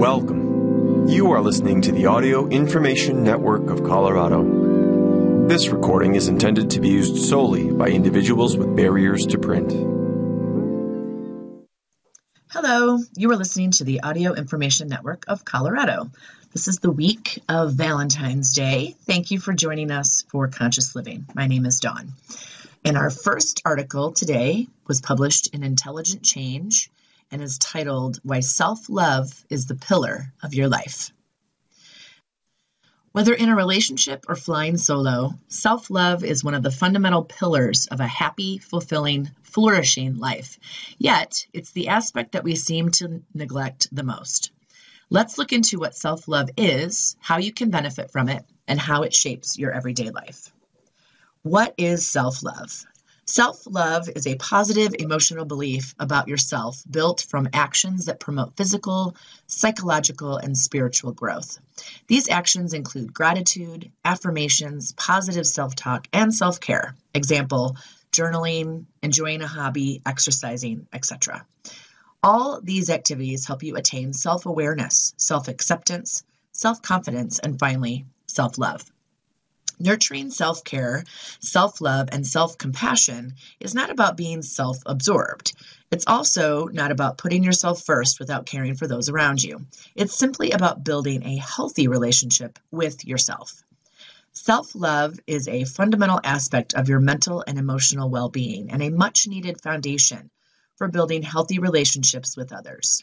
Welcome. You are listening to the Audio Information Network of Colorado. This recording is intended to be used solely by individuals with barriers to print. Hello, you are listening to the Audio Information Network of Colorado. This is the week of Valentine's Day. Thank you for joining us for Conscious Living. My name is Dawn. And our first article today was published in Intelligent Change and is titled Why Self Love is the Pillar of Your Life. Whether in a relationship or flying solo, self love is one of the fundamental pillars of a happy, fulfilling, flourishing life. Yet, it's the aspect that we seem to neglect the most. Let's look into what self love is, how you can benefit from it, and how it shapes your everyday life. What is self love? Self love is a positive emotional belief about yourself built from actions that promote physical, psychological, and spiritual growth. These actions include gratitude, affirmations, positive self talk, and self care. Example, journaling, enjoying a hobby, exercising, etc. All these activities help you attain self awareness, self acceptance, self confidence, and finally, self love. Nurturing self care, self love, and self compassion is not about being self absorbed. It's also not about putting yourself first without caring for those around you. It's simply about building a healthy relationship with yourself. Self love is a fundamental aspect of your mental and emotional well being and a much needed foundation for building healthy relationships with others.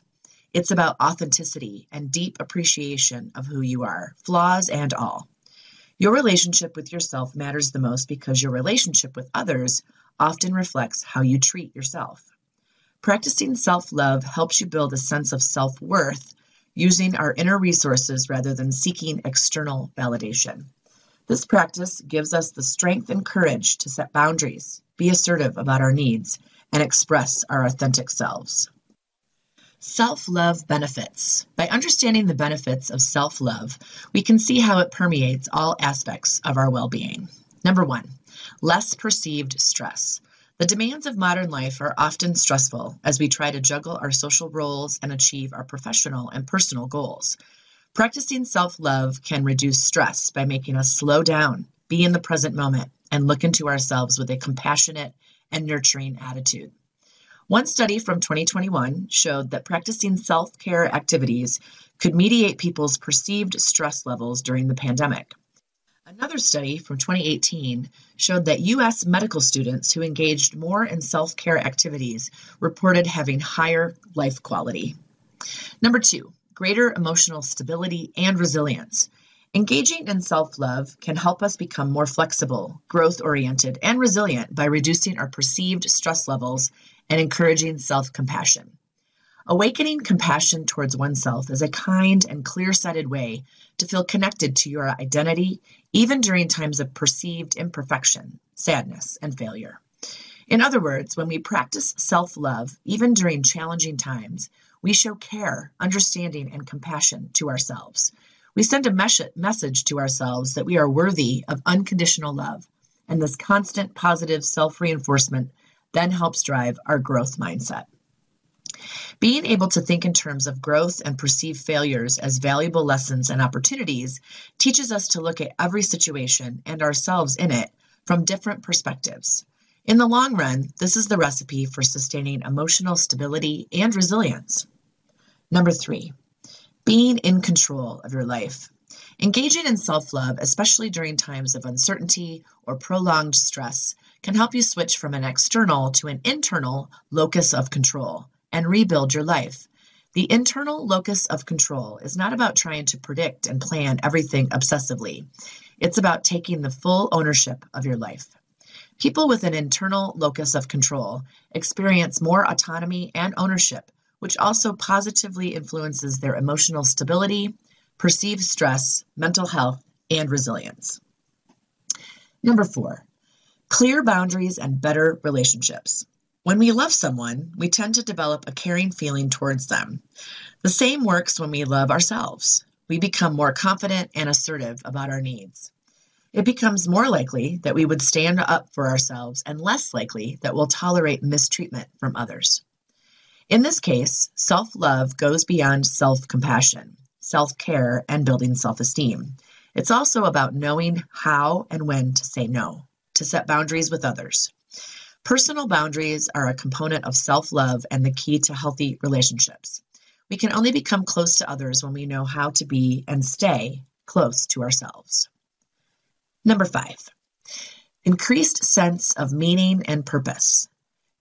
It's about authenticity and deep appreciation of who you are, flaws and all. Your relationship with yourself matters the most because your relationship with others often reflects how you treat yourself. Practicing self love helps you build a sense of self worth using our inner resources rather than seeking external validation. This practice gives us the strength and courage to set boundaries, be assertive about our needs, and express our authentic selves. Self love benefits. By understanding the benefits of self love, we can see how it permeates all aspects of our well being. Number one, less perceived stress. The demands of modern life are often stressful as we try to juggle our social roles and achieve our professional and personal goals. Practicing self love can reduce stress by making us slow down, be in the present moment, and look into ourselves with a compassionate and nurturing attitude. One study from 2021 showed that practicing self care activities could mediate people's perceived stress levels during the pandemic. Another study from 2018 showed that U.S. medical students who engaged more in self care activities reported having higher life quality. Number two, greater emotional stability and resilience. Engaging in self love can help us become more flexible, growth oriented, and resilient by reducing our perceived stress levels and encouraging self compassion. Awakening compassion towards oneself is a kind and clear sighted way to feel connected to your identity, even during times of perceived imperfection, sadness, and failure. In other words, when we practice self love, even during challenging times, we show care, understanding, and compassion to ourselves. We send a mes- message to ourselves that we are worthy of unconditional love, and this constant positive self reinforcement then helps drive our growth mindset. Being able to think in terms of growth and perceive failures as valuable lessons and opportunities teaches us to look at every situation and ourselves in it from different perspectives. In the long run, this is the recipe for sustaining emotional stability and resilience. Number three, being in control of your life. Engaging in self love, especially during times of uncertainty or prolonged stress, can help you switch from an external to an internal locus of control and rebuild your life. The internal locus of control is not about trying to predict and plan everything obsessively. It's about taking the full ownership of your life. People with an internal locus of control experience more autonomy and ownership, which also positively influences their emotional stability perceived stress, mental health, and resilience. Number four, clear boundaries and better relationships. When we love someone, we tend to develop a caring feeling towards them. The same works when we love ourselves. We become more confident and assertive about our needs. It becomes more likely that we would stand up for ourselves and less likely that we'll tolerate mistreatment from others. In this case, self love goes beyond self compassion, self care, and building self esteem. It's also about knowing how and when to say no, to set boundaries with others. Personal boundaries are a component of self love and the key to healthy relationships. We can only become close to others when we know how to be and stay close to ourselves. Number five, increased sense of meaning and purpose.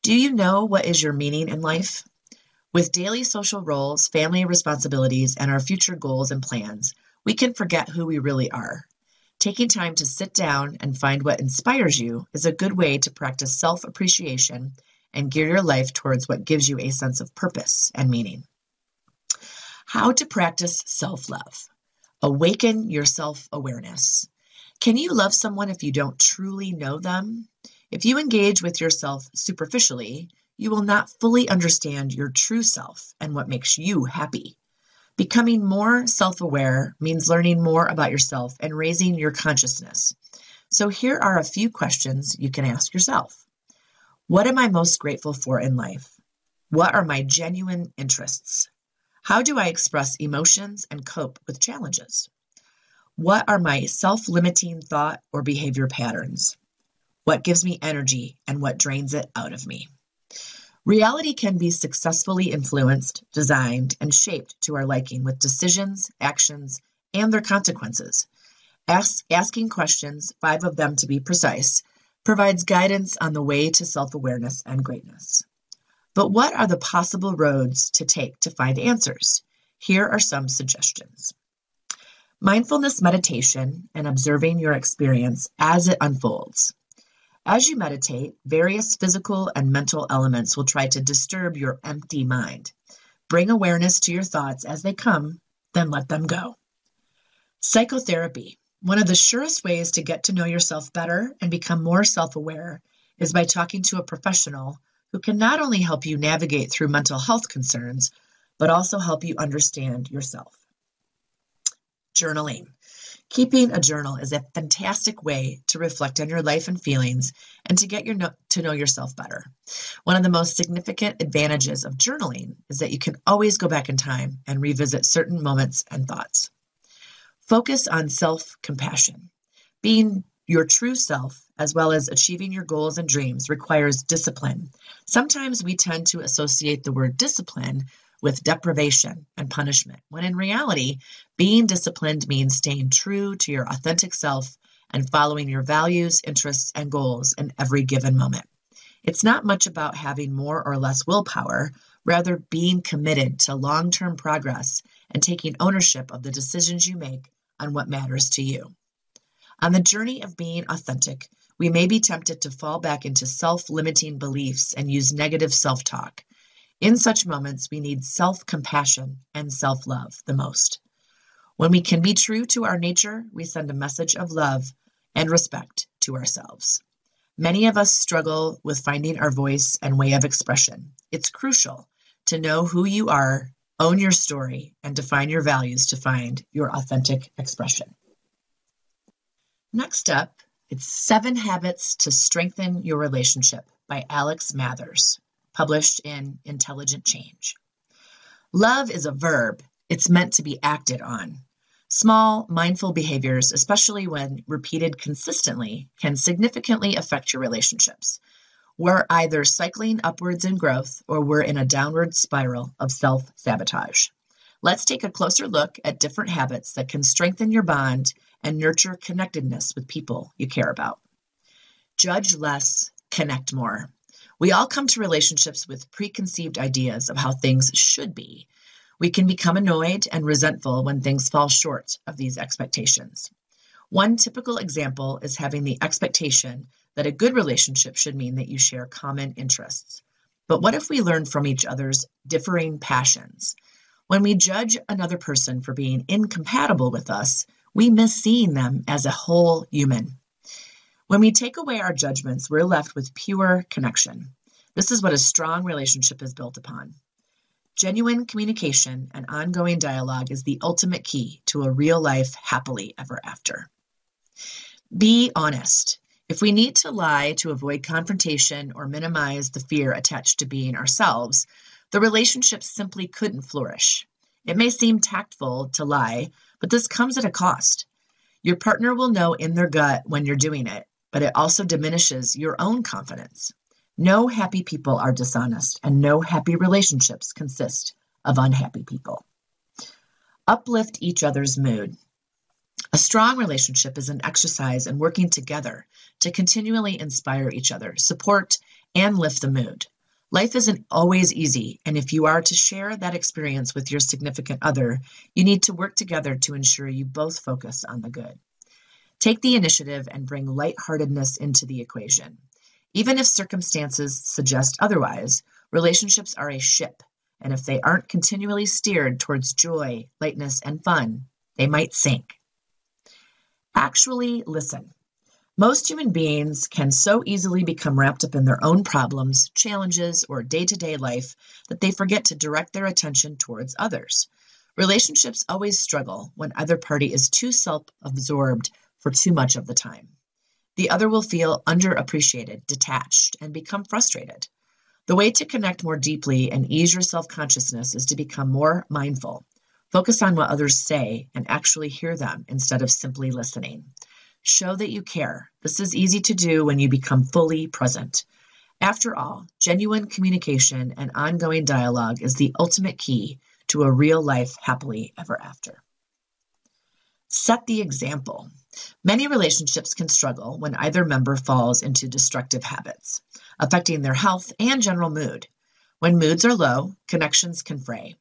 Do you know what is your meaning in life? With daily social roles, family responsibilities, and our future goals and plans, we can forget who we really are. Taking time to sit down and find what inspires you is a good way to practice self appreciation and gear your life towards what gives you a sense of purpose and meaning. How to practice self love. Awaken your self awareness. Can you love someone if you don't truly know them? If you engage with yourself superficially, you will not fully understand your true self and what makes you happy. Becoming more self aware means learning more about yourself and raising your consciousness. So, here are a few questions you can ask yourself What am I most grateful for in life? What are my genuine interests? How do I express emotions and cope with challenges? What are my self limiting thought or behavior patterns? What gives me energy and what drains it out of me? Reality can be successfully influenced, designed, and shaped to our liking with decisions, actions, and their consequences. Ask, asking questions, five of them to be precise, provides guidance on the way to self awareness and greatness. But what are the possible roads to take to find answers? Here are some suggestions. Mindfulness meditation and observing your experience as it unfolds. As you meditate, various physical and mental elements will try to disturb your empty mind. Bring awareness to your thoughts as they come, then let them go. Psychotherapy. One of the surest ways to get to know yourself better and become more self aware is by talking to a professional who can not only help you navigate through mental health concerns, but also help you understand yourself. Journaling. Keeping a journal is a fantastic way to reflect on your life and feelings and to get your no- to know yourself better. One of the most significant advantages of journaling is that you can always go back in time and revisit certain moments and thoughts. Focus on self-compassion. Being your true self, as well as achieving your goals and dreams, requires discipline. Sometimes we tend to associate the word discipline with deprivation and punishment, when in reality, being disciplined means staying true to your authentic self and following your values, interests, and goals in every given moment. It's not much about having more or less willpower, rather, being committed to long term progress and taking ownership of the decisions you make on what matters to you. On the journey of being authentic, we may be tempted to fall back into self limiting beliefs and use negative self talk. In such moments, we need self compassion and self love the most. When we can be true to our nature, we send a message of love and respect to ourselves. Many of us struggle with finding our voice and way of expression. It's crucial to know who you are, own your story, and define your values to find your authentic expression. Next up, it's Seven Habits to Strengthen Your Relationship by Alex Mathers published in Intelligent Change. Love is a verb, it's meant to be acted on. Small, mindful behaviors, especially when repeated consistently, can significantly affect your relationships. We're either cycling upwards in growth or we're in a downward spiral of self sabotage. Let's take a closer look at different habits that can strengthen your bond and nurture connectedness with people you care about. Judge less, connect more. We all come to relationships with preconceived ideas of how things should be. We can become annoyed and resentful when things fall short of these expectations. One typical example is having the expectation that a good relationship should mean that you share common interests. But what if we learn from each other's differing passions? When we judge another person for being incompatible with us, we miss seeing them as a whole human. When we take away our judgments, we're left with pure connection. This is what a strong relationship is built upon. Genuine communication and ongoing dialogue is the ultimate key to a real life happily ever after. Be honest. If we need to lie to avoid confrontation or minimize the fear attached to being ourselves, the relationship simply couldn't flourish. It may seem tactful to lie, but this comes at a cost. Your partner will know in their gut when you're doing it, but it also diminishes your own confidence. No happy people are dishonest, and no happy relationships consist of unhappy people. Uplift each other's mood. A strong relationship is an exercise in working together to continually inspire each other, support, and lift the mood. Life isn't always easy, and if you are to share that experience with your significant other, you need to work together to ensure you both focus on the good. Take the initiative and bring lightheartedness into the equation. Even if circumstances suggest otherwise, relationships are a ship, and if they aren't continually steered towards joy, lightness, and fun, they might sink. Actually, listen. Most human beings can so easily become wrapped up in their own problems, challenges, or day to day life that they forget to direct their attention towards others. Relationships always struggle when either party is too self absorbed for too much of the time. The other will feel underappreciated, detached, and become frustrated. The way to connect more deeply and ease your self consciousness is to become more mindful. Focus on what others say and actually hear them instead of simply listening. Show that you care. This is easy to do when you become fully present. After all, genuine communication and ongoing dialogue is the ultimate key to a real life happily ever after. Set the example. Many relationships can struggle when either member falls into destructive habits, affecting their health and general mood. When moods are low, connections can fray.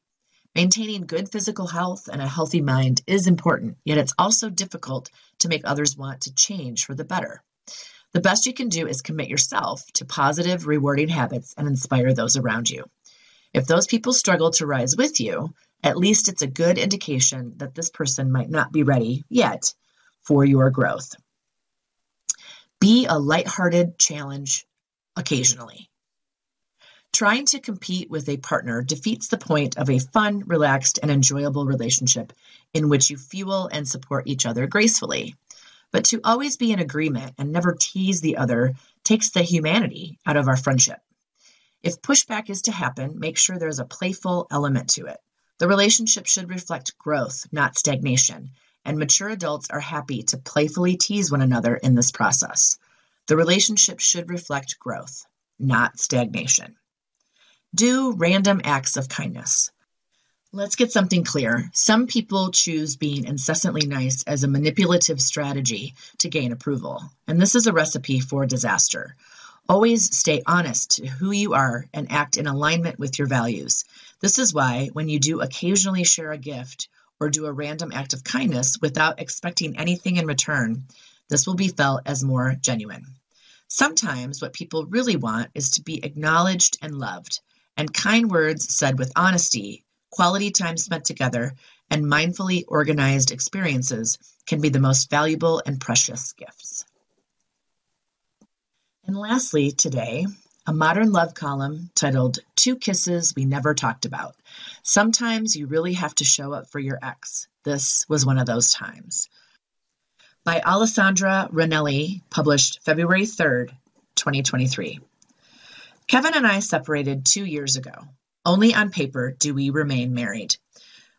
Maintaining good physical health and a healthy mind is important, yet it's also difficult to make others want to change for the better. The best you can do is commit yourself to positive, rewarding habits and inspire those around you. If those people struggle to rise with you, at least it's a good indication that this person might not be ready yet for your growth. Be a lighthearted challenge occasionally. Trying to compete with a partner defeats the point of a fun, relaxed, and enjoyable relationship in which you fuel and support each other gracefully. But to always be in agreement and never tease the other takes the humanity out of our friendship. If pushback is to happen, make sure there's a playful element to it. The relationship should reflect growth, not stagnation, and mature adults are happy to playfully tease one another in this process. The relationship should reflect growth, not stagnation. Do random acts of kindness. Let's get something clear. Some people choose being incessantly nice as a manipulative strategy to gain approval, and this is a recipe for disaster. Always stay honest to who you are and act in alignment with your values. This is why, when you do occasionally share a gift or do a random act of kindness without expecting anything in return, this will be felt as more genuine. Sometimes what people really want is to be acknowledged and loved and kind words said with honesty, quality time spent together, and mindfully organized experiences can be the most valuable and precious gifts. And lastly, today, a modern love column titled Two Kisses We Never Talked About. Sometimes you really have to show up for your ex. This was one of those times. By Alessandra Ranelli, published February 3rd, 2023. Kevin and I separated two years ago. Only on paper do we remain married.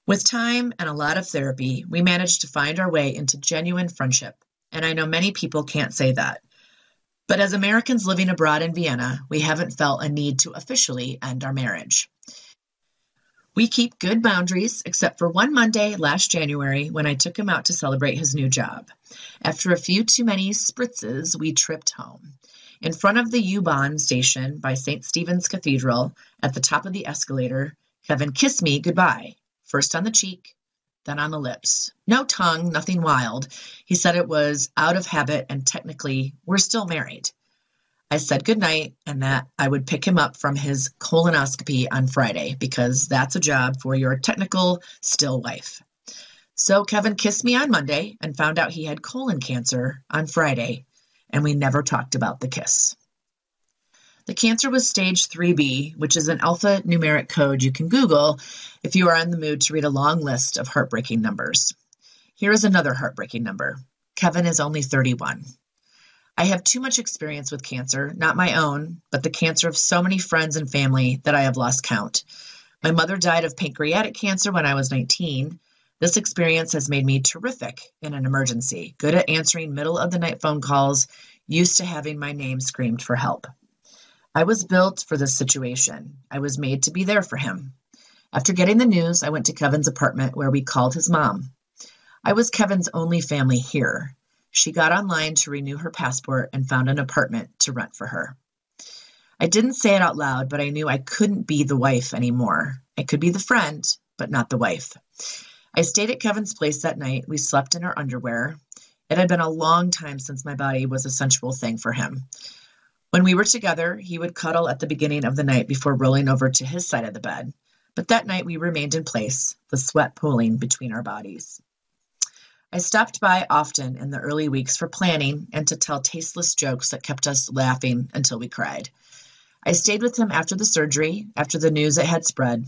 With time and a lot of therapy, we managed to find our way into genuine friendship, and I know many people can't say that. But as Americans living abroad in Vienna, we haven't felt a need to officially end our marriage. We keep good boundaries, except for one Monday last January when I took him out to celebrate his new job. After a few too many spritzes, we tripped home. In front of the U-Bahn station by St. Stephen's Cathedral, at the top of the escalator, Kevin kissed me goodbye, first on the cheek, then on the lips. No tongue, nothing wild. He said it was out of habit and technically we're still married. I said goodnight and that I would pick him up from his colonoscopy on Friday because that's a job for your technical still wife. So Kevin kissed me on Monday and found out he had colon cancer on Friday and we never talked about the kiss. The cancer was stage 3B, which is an alphanumeric code you can Google if you are in the mood to read a long list of heartbreaking numbers. Here is another heartbreaking number. Kevin is only 31. I have too much experience with cancer, not my own, but the cancer of so many friends and family that I have lost count. My mother died of pancreatic cancer when I was 19. This experience has made me terrific in an emergency, good at answering middle of the night phone calls, used to having my name screamed for help. I was built for this situation. I was made to be there for him. After getting the news, I went to Kevin's apartment where we called his mom. I was Kevin's only family here. She got online to renew her passport and found an apartment to rent for her. I didn't say it out loud, but I knew I couldn't be the wife anymore. I could be the friend, but not the wife. I stayed at Kevin's place that night. We slept in our underwear. It had been a long time since my body was a sensual thing for him. When we were together, he would cuddle at the beginning of the night before rolling over to his side of the bed. But that night we remained in place, the sweat pooling between our bodies. I stopped by often in the early weeks for planning and to tell tasteless jokes that kept us laughing until we cried. I stayed with him after the surgery, after the news it had spread.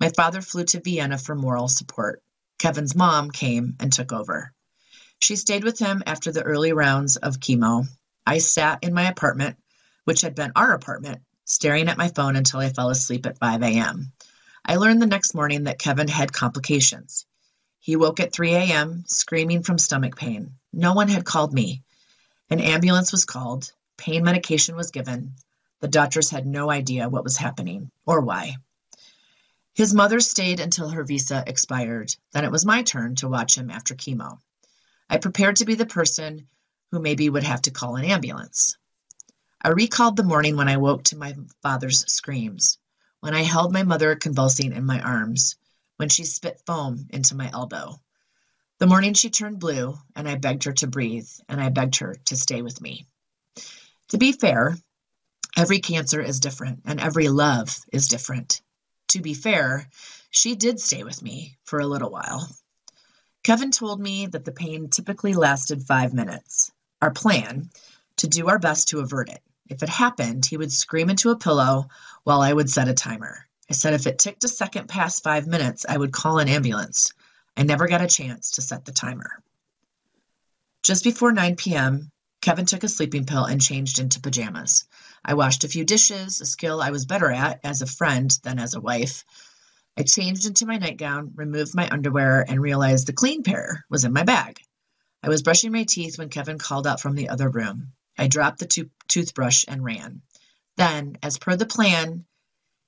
My father flew to Vienna for moral support. Kevin's mom came and took over. She stayed with him after the early rounds of chemo. I sat in my apartment, which had been our apartment, staring at my phone until I fell asleep at 5 a.m. I learned the next morning that Kevin had complications. He woke at 3 a.m., screaming from stomach pain. No one had called me. An ambulance was called. Pain medication was given. The doctors had no idea what was happening or why. His mother stayed until her visa expired. Then it was my turn to watch him after chemo. I prepared to be the person who maybe would have to call an ambulance. I recalled the morning when I woke to my father's screams, when I held my mother convulsing in my arms, when she spit foam into my elbow. The morning she turned blue, and I begged her to breathe, and I begged her to stay with me. To be fair, every cancer is different, and every love is different. To be fair, she did stay with me for a little while. Kevin told me that the pain typically lasted five minutes our plan to do our best to avert it. If it happened, he would scream into a pillow while I would set a timer. I said if it ticked a second past five minutes, I would call an ambulance. I never got a chance to set the timer. Just before 9 p.m., Kevin took a sleeping pill and changed into pajamas. I washed a few dishes, a skill I was better at as a friend than as a wife. I changed into my nightgown, removed my underwear, and realized the clean pair was in my bag. I was brushing my teeth when Kevin called out from the other room. I dropped the to- toothbrush and ran. Then, as per the plan,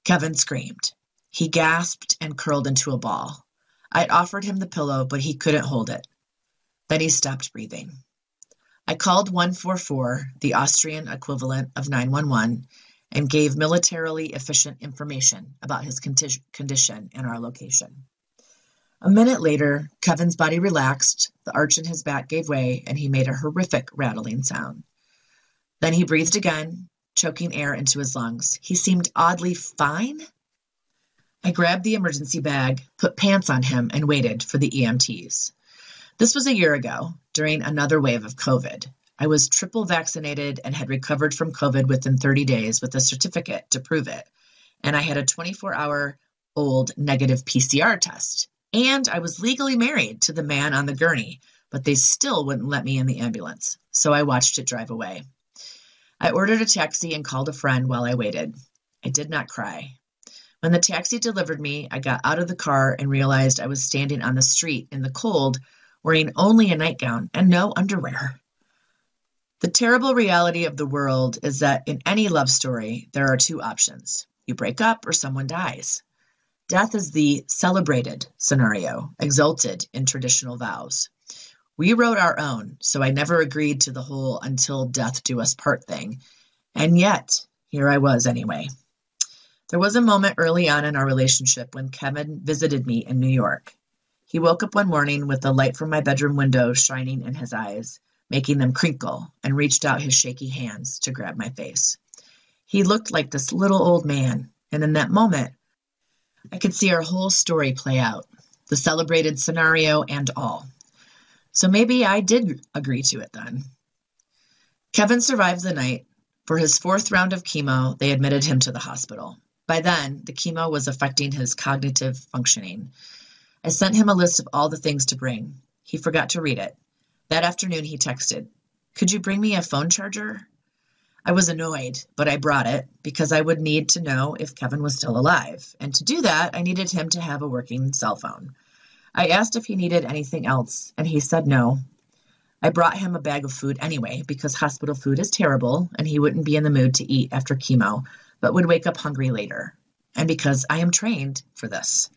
Kevin screamed. He gasped and curled into a ball. I'd offered him the pillow, but he couldn't hold it. Then he stopped breathing. I called 144, the Austrian equivalent of 911, and gave militarily efficient information about his condition and our location. A minute later, Kevin's body relaxed, the arch in his back gave way, and he made a horrific rattling sound. Then he breathed again, choking air into his lungs. He seemed oddly fine. I grabbed the emergency bag, put pants on him, and waited for the EMTs. This was a year ago, during another wave of COVID. I was triple vaccinated and had recovered from COVID within 30 days with a certificate to prove it. And I had a 24 hour old negative PCR test. And I was legally married to the man on the gurney, but they still wouldn't let me in the ambulance. So I watched it drive away. I ordered a taxi and called a friend while I waited. I did not cry. When the taxi delivered me, I got out of the car and realized I was standing on the street in the cold, wearing only a nightgown and no underwear. The terrible reality of the world is that in any love story, there are two options you break up or someone dies. Death is the celebrated scenario, exalted in traditional vows. We wrote our own, so I never agreed to the whole until death do us part thing. And yet, here I was anyway. There was a moment early on in our relationship when Kevin visited me in New York. He woke up one morning with the light from my bedroom window shining in his eyes, making them crinkle, and reached out his shaky hands to grab my face. He looked like this little old man, and in that moment, I could see our whole story play out, the celebrated scenario and all. So maybe I did agree to it then. Kevin survived the night. For his fourth round of chemo, they admitted him to the hospital. By then, the chemo was affecting his cognitive functioning. I sent him a list of all the things to bring. He forgot to read it. That afternoon, he texted, Could you bring me a phone charger? I was annoyed, but I brought it because I would need to know if Kevin was still alive. And to do that, I needed him to have a working cell phone. I asked if he needed anything else, and he said no. I brought him a bag of food anyway because hospital food is terrible and he wouldn't be in the mood to eat after chemo, but would wake up hungry later. And because I am trained for this.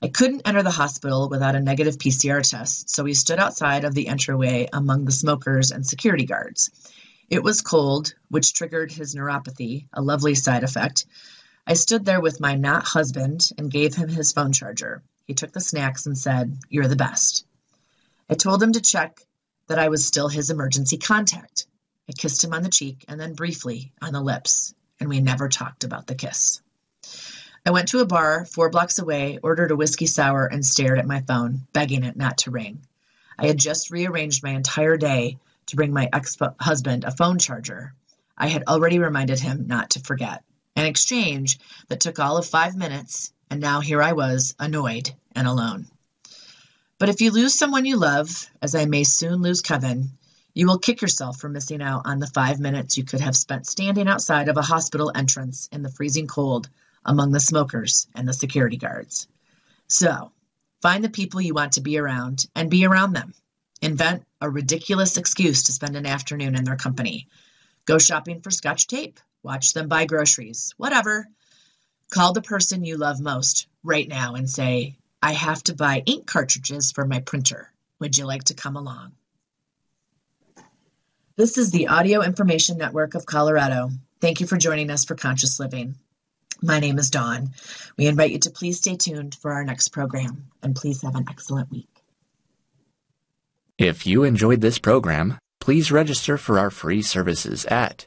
I couldn't enter the hospital without a negative PCR test, so we stood outside of the entryway among the smokers and security guards. It was cold, which triggered his neuropathy, a lovely side effect. I stood there with my not husband and gave him his phone charger. He took the snacks and said, You're the best. I told him to check that I was still his emergency contact. I kissed him on the cheek and then briefly on the lips, and we never talked about the kiss. I went to a bar four blocks away, ordered a whiskey sour, and stared at my phone, begging it not to ring. I had just rearranged my entire day to bring my ex husband a phone charger. I had already reminded him not to forget. An exchange that took all of five minutes, and now here I was, annoyed and alone. But if you lose someone you love, as I may soon lose Kevin, you will kick yourself for missing out on the five minutes you could have spent standing outside of a hospital entrance in the freezing cold among the smokers and the security guards. So, find the people you want to be around and be around them. Invent a ridiculous excuse to spend an afternoon in their company. Go shopping for scotch tape, watch them buy groceries, whatever. Call the person you love most right now and say, I have to buy ink cartridges for my printer. Would you like to come along? This is the Audio Information Network of Colorado. Thank you for joining us for Conscious Living. My name is Dawn. We invite you to please stay tuned for our next program and please have an excellent week. If you enjoyed this program, please register for our free services at